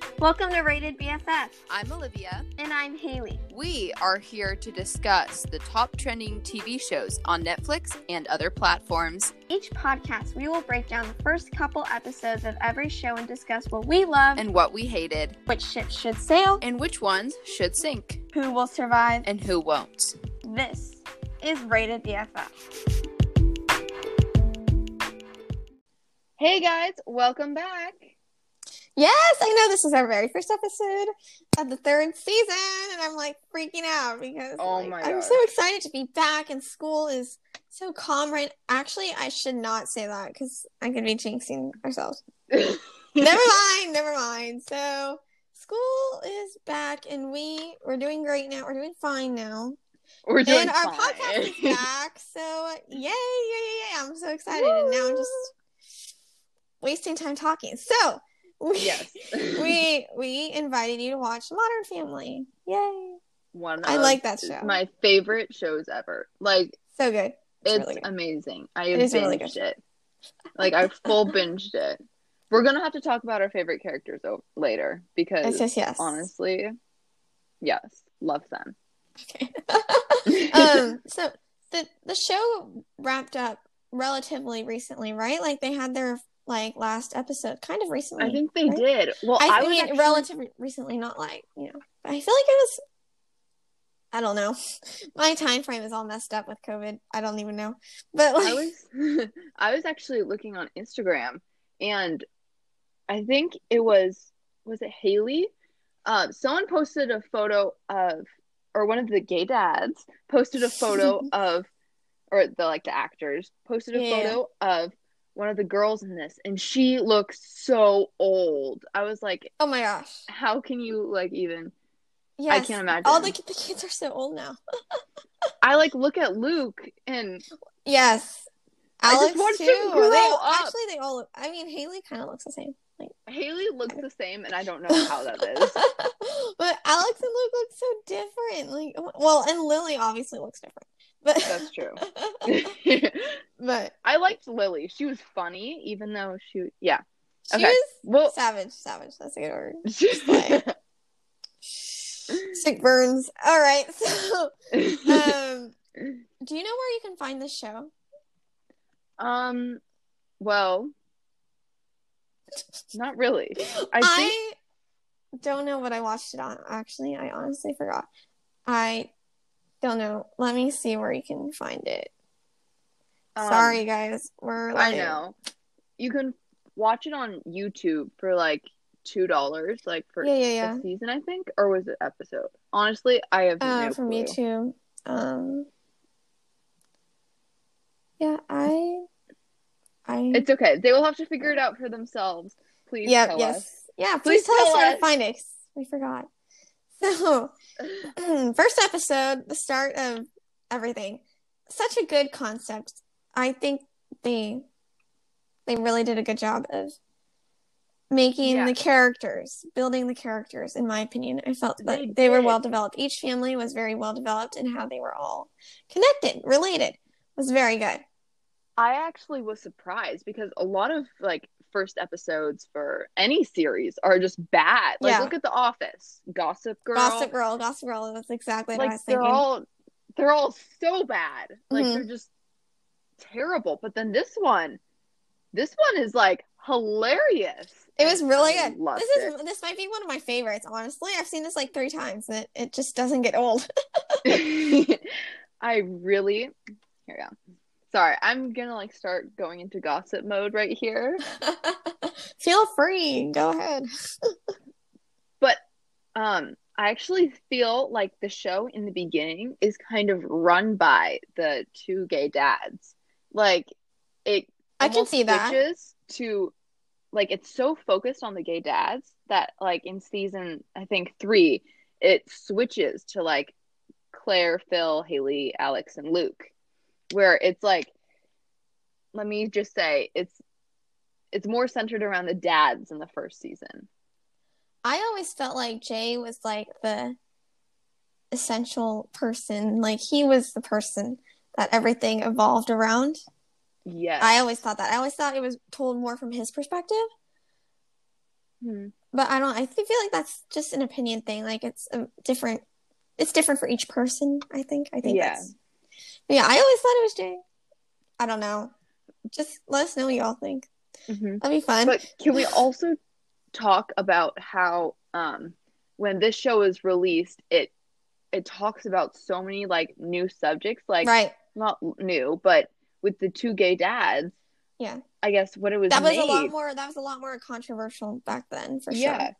Hi, Welcome to Rated BFF, I'm Olivia. and I'm Haley. We are here to discuss the top trending TV shows on Netflix and other platforms. Each podcast, we will break down the first couple episodes of every show and discuss what we love, and what we hated, which ships should sail, and which ones should sink, who will survive. and who won't. This is Rated BFF. Hey guys, welcome back. Yes, I know this is our very first episode of the third season, and I'm like freaking out because Oh like, my I'm so excited to be back, and school is so calm right. Actually, I should not say that because I could be jinxing ourselves. never mind, never mind. So school is back, and we we're doing great now. We're doing fine now, We're doing and our podcast is back. So yay, yay, yay, yay! I'm so excited, and now I'm just wasting time talking. So we, yes. we we invited you to watch Modern Family. Yay! One I like that show. my favorite shows ever. Like So good. It's it's really good. amazing. I It have really binged good. it. Like I full binged it. We're gonna have to talk about our favorite characters o- later because yes. honestly, yes, love them. Okay. um. So the the show wrapped up relatively recently, right? Like they had their like last episode kind of recently. I think they right? did. Well, I, I, mean, actually- relatively recently, not like you know. I feel like it was. I don't know. My time frame is all messed up with COVID. I don't even know. But like, I was I was actually looking on Instagram and I think it was was it Haley? Uh, someone posted a photo of or one of the gay dads posted a photo of or the like the actors posted a Yeah. photo of one of the girls in this and she looks so old. I was like, oh my gosh. how can you like even Yes. I can't imagine. All the, the kids are so old now. I like look at Luke and Yes. Alex too. They-. Actually, they all look. I mean, Haley kind of looks the same. Like, Haley looks the same and I don't know how that is. but Alex and Luke look so different. Like, well, and Lily obviously looks different. But That's true. but I liked Lily. She was funny, even though she, yeah. she Okay. was Well, savage. Savage. That's a good word. just like- Sick burns. All right. So, um, do you know where you can find this show? um, well, not really. I I, think don't know what I watched it on. Actually, I honestly forgot. I don't know. Let me see where you can find it. um, Sorry, guys. We're I know you can watch it on YouTube for like two dollars, like for Yeah, yeah, yeah. a season, I think, or was it episode? Honestly, I have Uh, no from clue. YouTube. Um, yeah, I, I. It's okay. They will have to figure it out for themselves. Please yeah, tell yes, us. yeah. Please, Please tell, us tell where to find it. We forgot. So, first episode, the start of everything. Such a good concept. I think they they really did a good job of making Yeah. the characters, building the characters. In my opinion, I felt that They they, were well developed. Each family was very well developed, and how they were all connected, related, was very good. I actually was surprised because a lot of like first episodes for any series are just bad. Like Yeah. look at The Office, Gossip Girl. Gossip Girl, Gossip Girl. That's exactly what I Like was they're thinking. all they're all so bad. Like Mhm. they're just terrible. But then this one, this one is like hilarious. It was really I good. This is it. this might be one of my favorites. Honestly, I've seen this like three times, and it, it just doesn't get old. I really here we go. Sorry, I'm gonna like start going into gossip mode right here. Feel free, go ahead. But um I actually feel like the show in the beginning is kind of run by the two gay dads. Like it I can see that. switches to like it's so focused on the gay dads that like in season I think 3 it switches to like Claire, Phil, Haley, Alex and Luke where it's like let me just say it's it's more centered around the dads in the first season. I always felt like Jay was like the essential person. Like he was the person that everything evolved around. Yes. I always thought that. I always thought it was told more from his perspective. Hmm. But I don't. I feel like that's just an opinion thing. Like it's a different. It's different for each person. I think. I think. Yeah. That's, yeah, I always thought it was Jay. I don't know. Just let us know what y'all think. Mhm. That'd be fun. But can we also talk about how um when this show is released, it it talks about so many like new subjects, like right. not new, but with the two gay dads. Yeah. I guess what it was That was made. a lot more. That was a lot more controversial back then, for yeah. sure.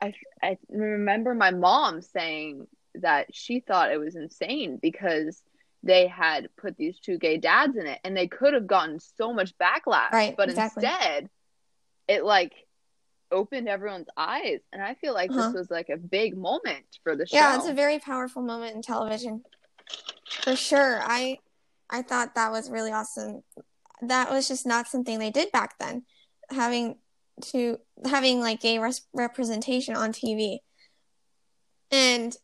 I I remember my mom saying that she thought it was insane because they had put these two gay dads in it and they could have gotten so much backlash. Right, But exactly. instead it like opened everyone's eyes and I feel like Uh-huh. this was like a big moment for the show. Yeah, it's a very powerful moment in television, for sure. I I thought that was really awesome. That was just not something they did back then, having to having like gay res- representation on TV, and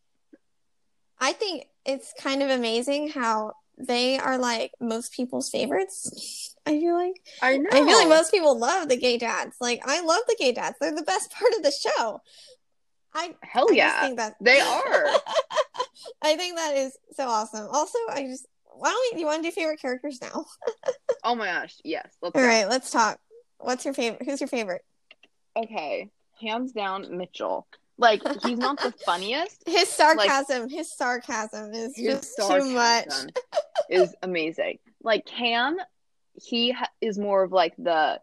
I think it's kind of amazing how they are like most people's favorites. I feel like I know. I feel like most people love the gay dads. Like I love the gay dads. They're the best part of the show. I Hell I yeah. think that They are. I think that is so awesome. Also, I just why don't we? You want to do favorite characters now? oh my gosh, yes. Let's All right, let's talk. What's your favorite? Who's your favorite? Okay. Hands down Mitchell. Like he's not the funniest. His sarcasm. his sarcasm is His just too much. is amazing. Like Cam, he ha- is more of like the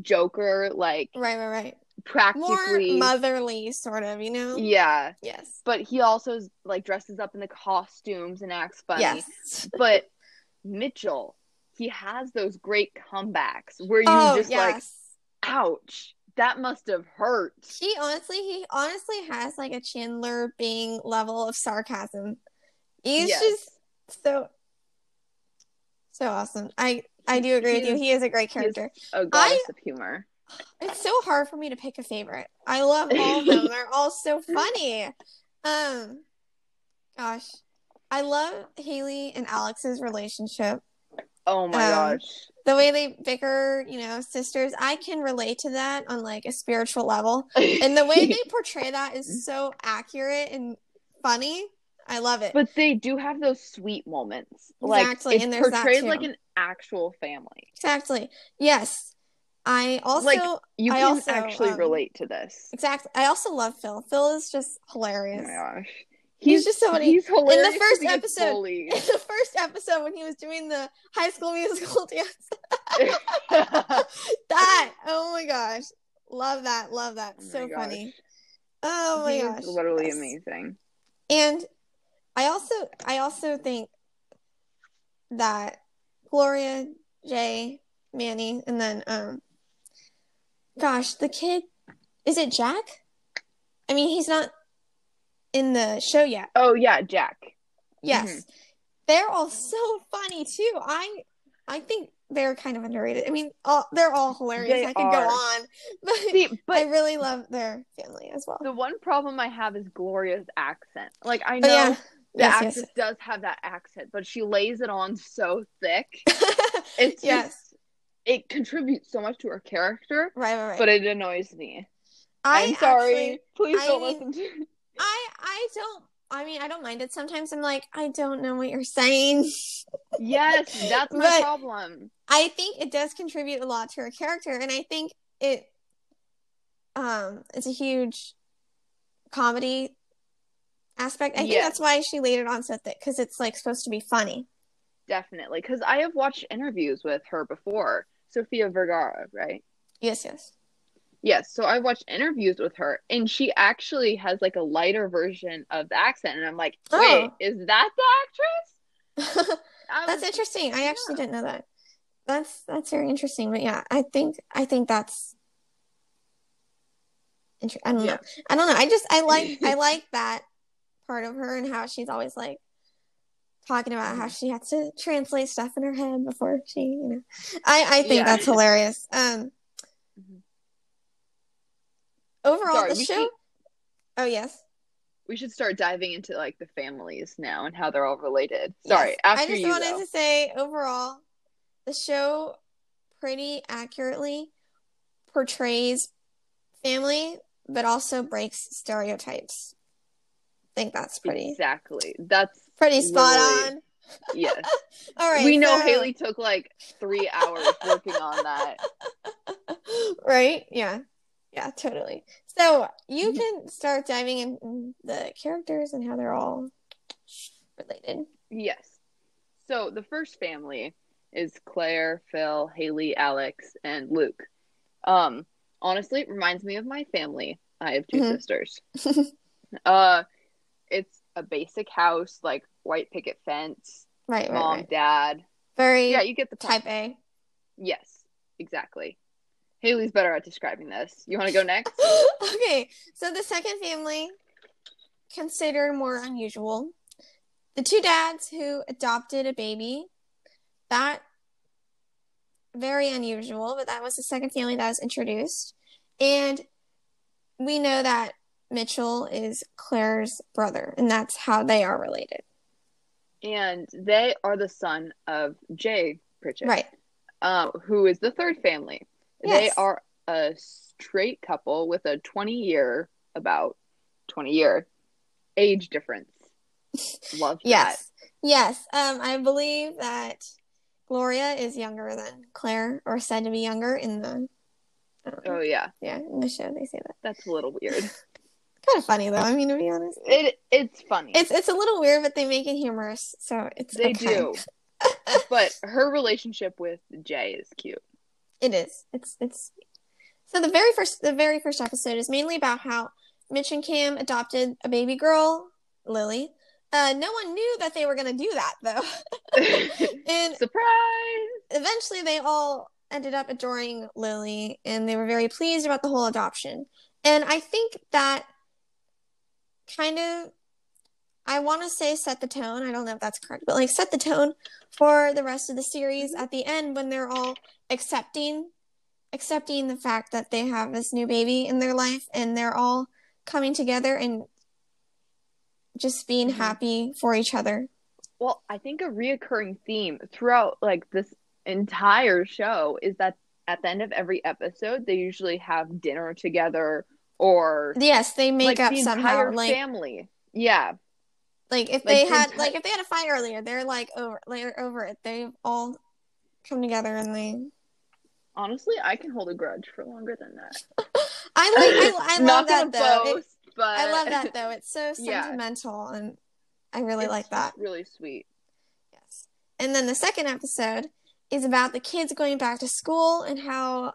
Joker, like Right, right, right. More practically. motherly, sort of. You know. yeah, Yes. but he also is, like dresses up in the costumes and acts funny. Yes. But Mitchell, he has those great comebacks where you oh just like, ouch, that must have hurt. He honestly, he honestly has like a Chandler Bing level of sarcasm. He's Yes. just so so awesome. I I do agree with He you. He is a great character. A goddess of humor. It's so hard for me to pick a favorite. I love all of them. They're all so funny. Um, gosh, I love Haley and Alex's relationship. Oh my Um, gosh. The way they bicker, you know, sisters. I can relate to that on like a spiritual level, and the way they portray that is so accurate and funny. I love it. But they do have those sweet moments. Like Exactly, it's and there's portrayed like an actual family. exactly. Yes. I also Like, You I can also, actually um, relate to this. exactly. I also love Phil. Phil is just hilarious. Oh my gosh. He's just so funny. He's hilarious. In the first episode- bullied. in the first episode when he was doing the high school musical dance. that oh my gosh. Love that. Love that. Oh so gosh. funny. Oh my He gosh. literally Yes. amazing. And I also I also think that Gloria, Jay, Manny, and then um gosh, the kid is it Jack? I mean he's not in the show yet. Oh yeah, Jack. Yes. Mm-hmm. They're all so funny too. I I think they're kind of underrated. I mean, all, they're all hilarious. They I could go on, but See, I really love their family as well. the one problem I have is Gloria's accent. Like I Oh, know yeah. the Yes, actress does have that accent, but she lays it on so thick. yes. It's Yes. just it contributes so much to her character, right, right, right. but it annoys me. I I'm sorry. Please I don't mean- listen to I I don't. I mean, I don't mind it. Sometimes I'm like, I don't know what you're saying. Yes, that's my But- problem. I think it does contribute a lot to her character, and I think it um it's a huge comedy aspect. I think that's why she laid it on so thick because it's like supposed to be funny. Definitely. Because I have watched interviews with her before. Sofia Vergara, right? Yes, yes. Yes. So I watched interviews with her and she actually has like a lighter version of the accent. And I'm like, wait, Oh. is that the actress? That's was- interesting. I actually yeah. didn't know that. That's that's very interesting. But yeah, I think I think that's. Inter- I don't Yeah. know. I don't know. I just I like I like that part of her and how she's always like talking about Mm-hmm. how she has to translate stuff in her head before she, you know. I I think Yeah. that's hilarious. Um. Mhm. Overall, Sorry, the show. should- Oh yes. We should start diving into like the families now and how they're all related. Sorry, Yes. after I just you. wanted though. to say overall, the show pretty accurately portrays family, but also breaks stereotypes. I think that's pretty Exactly. That's pretty spot literally- on. yes. All right, we know so- Haley took like three hours working on that. right? Yeah. Yeah, totally. So you Mm-hmm. can start diving in the characters and how they're all related. Yes. So the first family is Claire, Phil, Haley, Alex, and Luke. Um, honestly, it reminds me of my family. I have 2 Mhm. sisters. uh, it's a basic house, like white picket fence, Right, right, mom, right. dad. Very Yeah, you get the point. type A. Yes, exactly. Haley's better at describing this. You want to go next? okay, so the second family, considered more unusual. The two dads who adopted a baby, that very unusual, but that was the second family that was introduced. And we know that Mitchell is Claire's brother, and that's how they are related. and they are the son of Jay Pritchett. Right. um, who is the third family. They are a straight couple with a 20 year, about 20 year age difference. Love that. Yes. Yes. Um, I believe that Gloria is younger than Claire, or said to be younger in the. Oh, yeah. Yeah, in the show they say that. That's a little weird. Kind of funny though. I mean, to be honest, it It's funny. it's it's a little weird, but they make it humorous, so it's they okay. do. but her relationship with Jay is cute. It is. It's it's. So the very first the very first episode is mainly about how Mitch and Cam adopted a baby girl, Lily. Uh, no one knew that they were gonna do that though, and Surprise! eventually they all ended up adoring Lily and they were very pleased about the whole adoption. And I think that kind of I want to say set the tone. I don't know if that's correct, but like set the tone for the rest of the series at the end when they're all accepting accepting the fact that they have this new baby in their life and they're all coming together and just being Mhm. happy for each other. Well, I think a reoccurring theme throughout like this entire show is that at the end of every episode, they usually have dinner together or Yes, they make like up the somehow. entire Like family. Yeah, Like if Like, they had like if they had a fight earlier, they're like over they're over it. They've all come together and they honestly, I can hold a grudge for longer than that. I like I, I love that though. It- but I love that though. It's so Yeah. sentimental and I really It's like that. Really sweet. Yes. And then the second episode is about the kids going back to school and how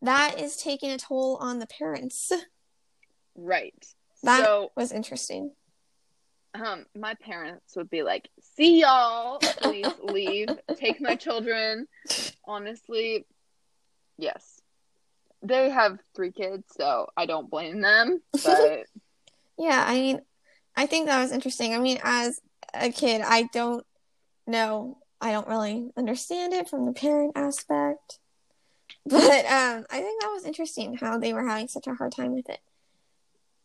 that is taking a toll on the parents. Right. That so, was interesting. Um, my parents would be like, "See y'all, please leave. Take my children." Honestly, yes. They have three kids, so I don't blame them. But Yeah, I mean, I think that was interesting. I mean, as a kid, I don't know, I don't really understand it from the parent aspect. But um, I think that was interesting how they were having such a hard time with it.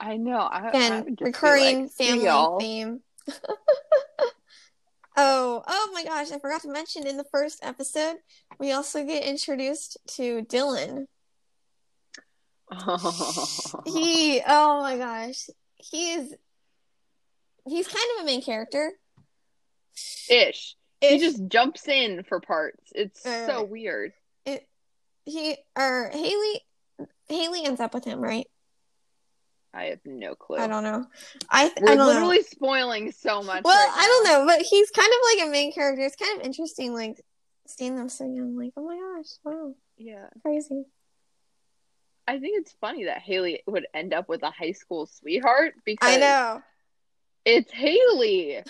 I know. Again, recurring like, family y'all." theme. oh, oh my gosh, I forgot to mention in the first episode, we also get introduced to Dylan. He, oh my gosh, he is, he's kind of a main character. Ish. He just jumps in for parts. It's Right, so uh, weird. it, he or Haley, Haley ends up with him, right? I have no clue. I don't know. I, th- We're I don't know. literally spoiling so much. Well, right I don't know, but he's kind of like a main character. It's kind of interesting, like seeing them so young. Like, oh my gosh, wow, Yeah. crazy. I think it's funny that Haley would end up with a high school sweetheart because I know. it's Haley.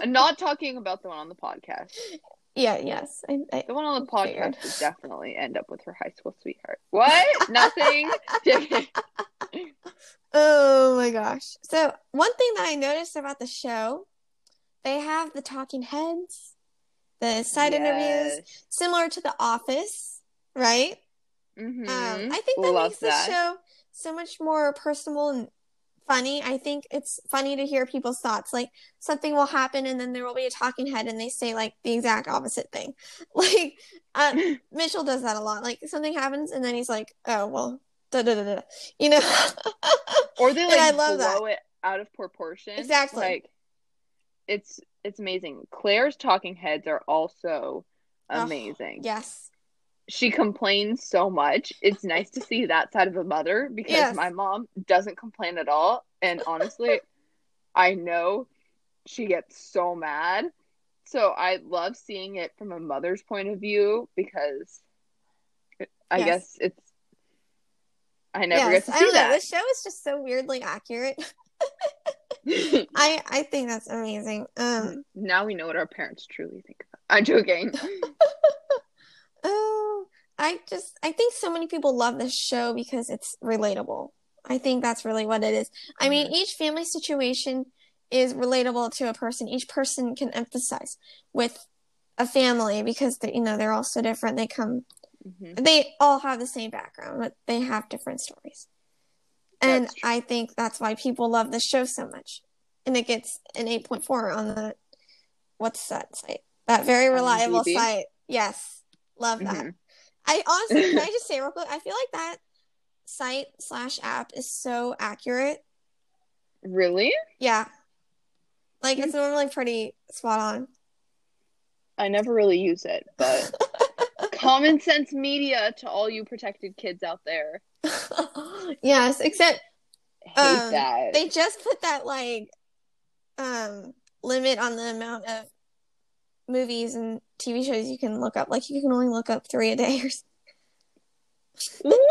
I'm not talking about the one on the podcast. Yeah. Yes. I, I, The one on the podcast Figured. would definitely end up with her high school sweetheart. What? Nothing. oh my gosh. So one thing that I noticed about the show, they have the talking heads, the side interviews, similar to The Office, right? Mhm. Um, I think that Love makes the show so much more personal and funny. I think it's funny to hear people's thoughts. Like something will happen and then there will be a talking head and they say like the exact opposite thing. Like uh, Mitchell does that a lot. Like something happens and then he's like, "Oh well, da da da da," you know. or they like I love blow it out of proportion. Exactly. Like it's it's amazing. Claire's talking heads are also Oh, amazing. yes. She complains so much. It's nice to see that side of a mother because Yes. my mom doesn't complain at all. And honestly, I know she gets so mad. So I love seeing it from a mother's point of view because I Yes. guess it's I never yes. get to I see know. that. This show is just so weirdly accurate. I I think that's amazing. Um. now we know what our parents truly think about. I'm joking. I just I think so many people love this show because it's relatable. I think that's really what it is. I mean, each family situation is relatable to a person. Each person can empathize with a family because they, you know they're all so different. They come, Mhm. they all have the same background, but they have different stories. And I think that's why people love this show so much. And it gets an 8.4 on the what's that site? That very reliable IMDb? site. Yes. Love that. Mhm. I honestly, can I just say real quick? I feel like that site slash app is so accurate. Really? Yeah. Like it's normally pretty spot on. I never really use it, but common sense media to all you protected kids out there. yes, except Hate Um, that. they just put that like um limit on the amount of movies and TV shows you can look up. Like you can only look up three a day or something. What?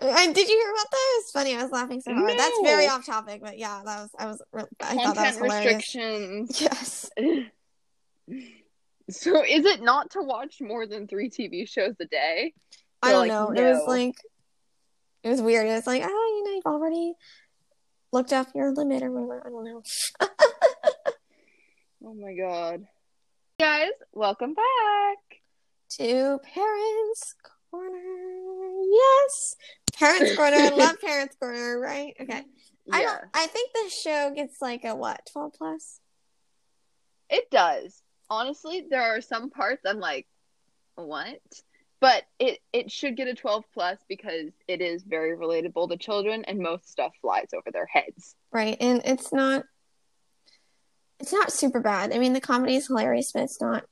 And did you hear about that? It's funny. I was laughing so hard. That's very off topic, but yeah, that was I was I thought that was Content hilarious. restrictions. Yes. so is it not to watch more than three TV shows a day? I don't like, know. It was like it was weird. It was like, oh, you know, you've already looked up your limit or whatever. I don't know. Oh my god. Guys, welcome back. To Parents Corner. Yes. Parents Corner. I love Parents Corner, right? Okay. I Yeah, don't I think the show gets like a what, twelve plus? it does. Honestly, there are some parts I'm like, what? But it it should get a 12 plus because it is very relatable to children and most stuff flies over their heads. Right. And it's not it's not super bad. I mean the comedy is hilarious, but it's not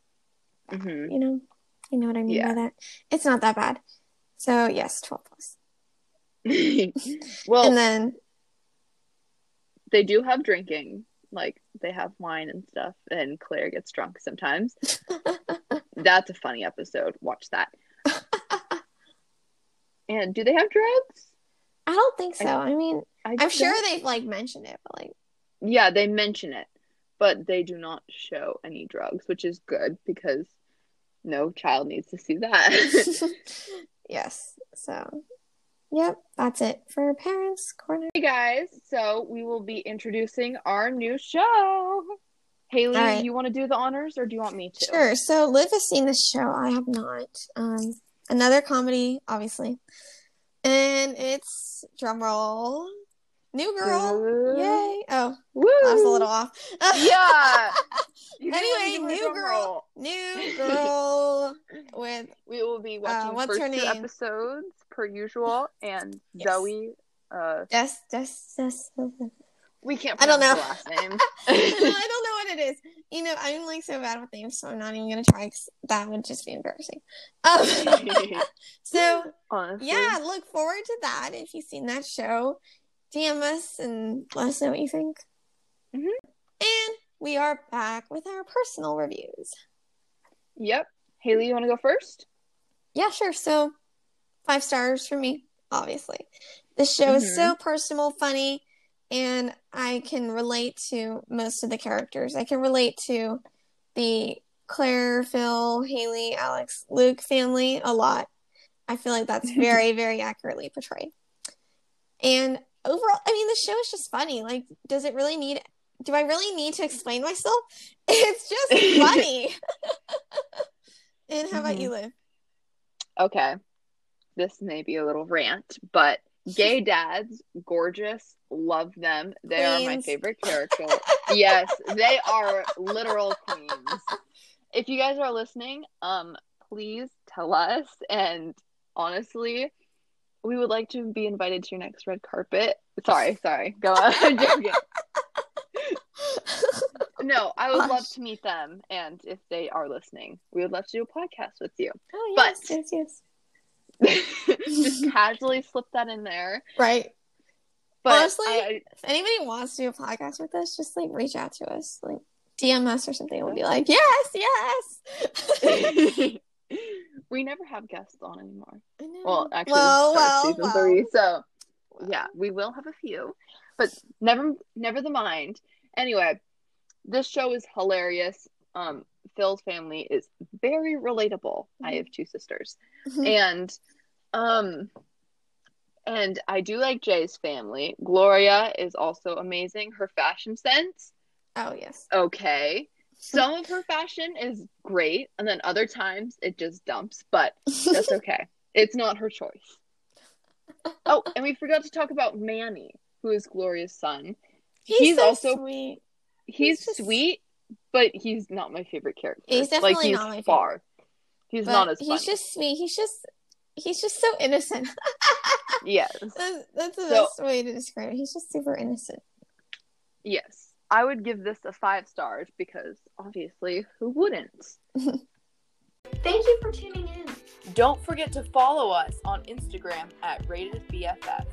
hmm you know you know what I mean Yeah. by that. It's not that bad. So yes, twelve plus. well, and then they do have drinking. Like they have wine and stuff, and Claire gets drunk sometimes. That's a funny episode. Watch that. and do they have drugs? I don't think so. I- I mean, I I'm sure they've like mentioned it, but like Yeah, they mention it, but they do not show any drugs, which is good because no child needs to see that. yes. So, yep, that's it for parents corner. hey guys, so we will be introducing our new show. Haley, right. you want to do the honors, or do you want me to? Sure. So, Liv has seen this show. I have not. Um, another comedy, obviously, and it's drum roll, New Girl. Ooh. Yay! Oh, Woo! I was a little off. yeah. Anyway, new girl. New Girl with We will be watching Uh, what's first her two name? episodes per usual, and Yes. Zooey. Uh, Des Des Des. we can't I don't know. last name. I don't know what it is. You know, I'm like so bad with names, so I'm not even gonna try 'cause that would just be embarrassing. Um, so Honestly. yeah, look forward to that. If you've seen that show, DM us and let us know what you think. Mhm. And we are back with our personal reviews. Yep. Haley, you want to go first? Yeah, sure. So five stars for me, obviously. This show is so personal, funny, and I can relate to most of the characters. I can relate to the Claire, Phil, Haley, Alex, Luke family a lot. I feel like that's very, very accurately portrayed. And overall, I mean, the show is just funny. Like, does it really need? Do I really need to explain myself? It's just funny. and how about you, Liv? Okay. This may be a little rant, but Gay dads, gorgeous, love them. They are my favorite character. yes, they are literal queens. If you guys are listening, um, please tell us. And honestly, we would like to be invited to your next red carpet. Sorry, sorry. Go on. I'm joking. No, I would love to meet them. And if they are listening, we would love to do a podcast with you. Oh But- yes, yes, yes. Just casually slip that in there. Right. But Honestly, I, If anybody wants to do a podcast with us, just like reach out to us, like DM us or something. We'll be like, yes, yes. I- we never have guests on anymore. Well, actually, well, well, season well. three, so yeah, we will have a few, but never, never the mind. Anyway, this show is hilarious. Um, Phil's family is very relatable. I Mhm. have two sisters, Mhm. and um, and I do like Jay's family. Gloria is also amazing. Her fashion sense, Oh yes. okay. Some of her fashion is great, and then other times it just dumps, but that's okay. It's not her choice. Oh, and we forgot to talk about Manny, who is Gloria's son. he's, he's so also- sweet. He's, He's just- sweet, but he's not my favorite character. He's like definitely he's not my far. He's But not as he's just sweet. He's just he's just so innocent. Yes, that's, that's the So- best way to describe it. He's just super innocent. yes. I would give this a five stars because obviously, who wouldn't? Thank you for tuning in. Don't forget to follow us on Instagram at Rated BFF.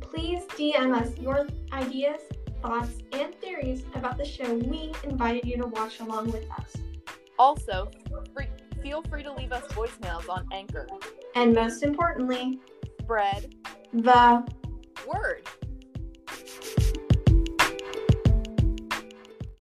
Please DM us your ideas, thoughts, and theories about the show we invited you to watch along with us. Also, free, feel free to leave us voicemails on Anchor. And most importantly, Spread the word.